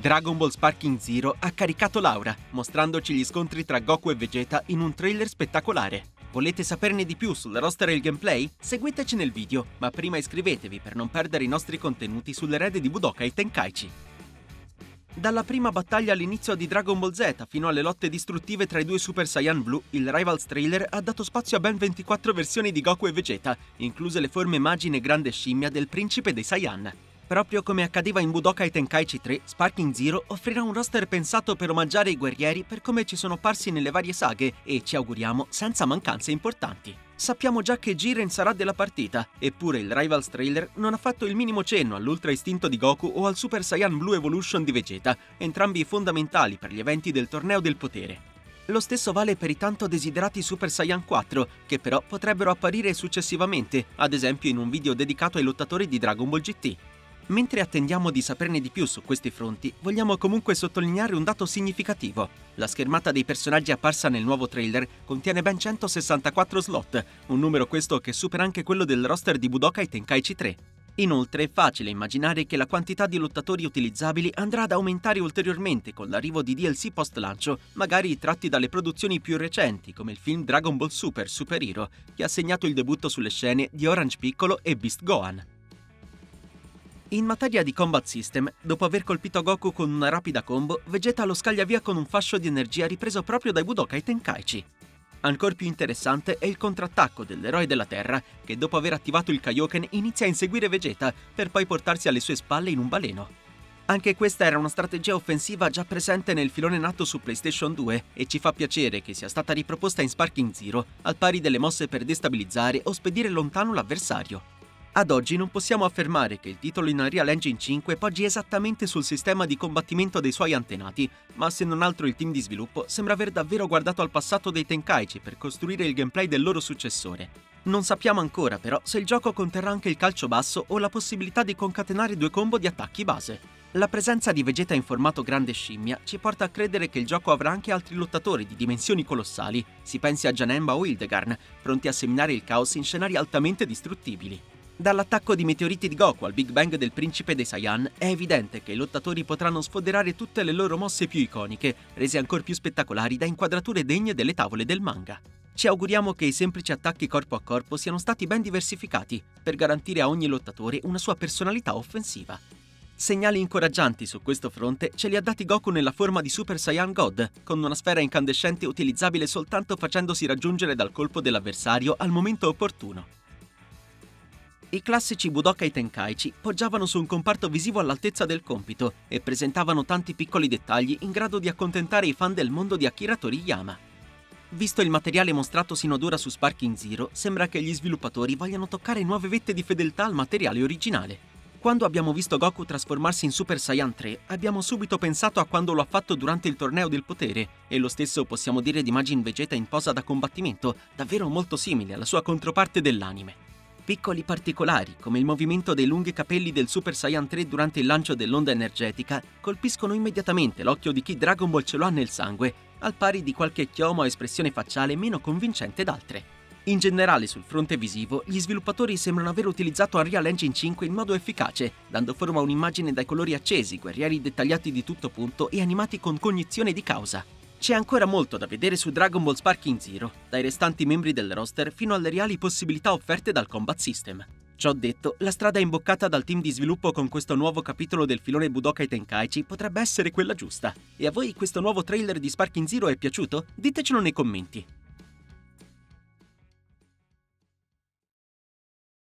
Dragon Ball Sparking Zero ha caricato Laura, mostrandoci gli scontri tra Goku e Vegeta in un trailer spettacolare. Volete saperne di più sul roster e il gameplay? Seguiteci nel video, ma prima iscrivetevi per non perdere i nostri contenuti sull'erede di Budokai Tenkaichi. Dalla prima battaglia all'inizio di Dragon Ball Z fino alle lotte distruttive tra i due Super Saiyan Blue, il Rivals trailer ha dato spazio a ben 24 versioni di Goku e Vegeta, incluse le forme immagine grande scimmia del principe dei Saiyan. Proprio come accadeva in Budokai Tenkaichi 3, Sparking Zero offrirà un roster pensato per omaggiare i guerrieri per come ci sono apparsi nelle varie saghe e, ci auguriamo, senza mancanze importanti. Sappiamo già che Jiren sarà della partita, eppure il Rivals trailer non ha fatto il minimo cenno all'Ultra Istinto di Goku o al Super Saiyan Blue Evolution di Vegeta, entrambi fondamentali per gli eventi del Torneo del Potere. Lo stesso vale per i tanto desiderati Super Saiyan 4, che però potrebbero apparire successivamente, ad esempio in un video dedicato ai lottatori di Dragon Ball GT. Mentre attendiamo di saperne di più su questi fronti, vogliamo comunque sottolineare un dato significativo. La schermata dei personaggi apparsa nel nuovo trailer contiene ben 164 slot, un numero questo che supera anche quello del roster di Budokai Tenkaichi 3. Inoltre è facile immaginare che la quantità di lottatori utilizzabili andrà ad aumentare ulteriormente con l'arrivo di DLC post lancio, magari tratti dalle produzioni più recenti come il film Dragon Ball Super Super Hero, che ha segnato il debutto sulle scene di Orange Piccolo e Beast Gohan. In materia di combat system, dopo aver colpito Goku con una rapida combo, Vegeta lo scaglia via con un fascio di energia ripreso proprio dai Budokai Tenkaichi. Ancora più interessante è il contrattacco dell'eroe della Terra, che dopo aver attivato il Kaioken inizia a inseguire Vegeta per poi portarsi alle sue spalle in un baleno. Anche questa era una strategia offensiva già presente nel filone nato su PlayStation 2 e ci fa piacere che sia stata riproposta in Sparking Zero, al pari delle mosse per destabilizzare o spedire lontano l'avversario. Ad oggi non possiamo affermare che il titolo in Unreal Engine 5 poggi esattamente sul sistema di combattimento dei suoi antenati, ma se non altro il team di sviluppo sembra aver davvero guardato al passato dei Tenkaichi per costruire il gameplay del loro successore. Non sappiamo ancora però se il gioco conterrà anche il calcio basso o la possibilità di concatenare due combo di attacchi base. La presenza di Vegeta in formato grande scimmia ci porta a credere che il gioco avrà anche altri lottatori di dimensioni colossali, si pensi a Janemba o Hildegard, pronti a seminare il caos in scenari altamente distruttibili. Dall'attacco di meteoriti di Goku al Big Bang del principe dei Saiyan è evidente che i lottatori potranno sfoderare tutte le loro mosse più iconiche, rese ancora più spettacolari da inquadrature degne delle tavole del manga. Ci auguriamo che i semplici attacchi corpo a corpo siano stati ben diversificati, per garantire a ogni lottatore una sua personalità offensiva. Segnali incoraggianti su questo fronte ce li ha dati Goku nella forma di Super Saiyan God, con una sfera incandescente utilizzabile soltanto facendosi raggiungere dal colpo dell'avversario al momento opportuno. I classici Budokai Tenkaichi poggiavano su un comparto visivo all'altezza del compito e presentavano tanti piccoli dettagli in grado di accontentare i fan del mondo di Akira Toriyama. Visto il materiale mostrato sino ad ora su Sparking Zero, sembra che gli sviluppatori vogliano toccare nuove vette di fedeltà al materiale originale. Quando abbiamo visto Goku trasformarsi in Super Saiyan 3, abbiamo subito pensato a quando lo ha fatto durante il torneo del potere, e lo stesso possiamo dire di Majin Vegeta in posa da combattimento, davvero molto simile alla sua controparte dell'anime. Piccoli particolari, come il movimento dei lunghi capelli del Super Saiyan 3 durante il lancio dell'onda energetica, colpiscono immediatamente l'occhio di chi Dragon Ball ce lo ha nel sangue, al pari di qualche chiomo o espressione facciale meno convincente d'altre. In generale sul fronte visivo, gli sviluppatori sembrano aver utilizzato Unreal Engine 5 in modo efficace, dando forma a un'immagine dai colori accesi, guerrieri dettagliati di tutto punto e animati con cognizione di causa. C'è ancora molto da vedere su Dragon Ball Sparking Zero, dai restanti membri del roster fino alle reali possibilità offerte dal combat system. Ciò detto, la strada imboccata dal team di sviluppo con questo nuovo capitolo del filone Budokai Tenkaichi potrebbe essere quella giusta. E a voi questo nuovo trailer di Sparking Zero è piaciuto? Ditecelo nei commenti.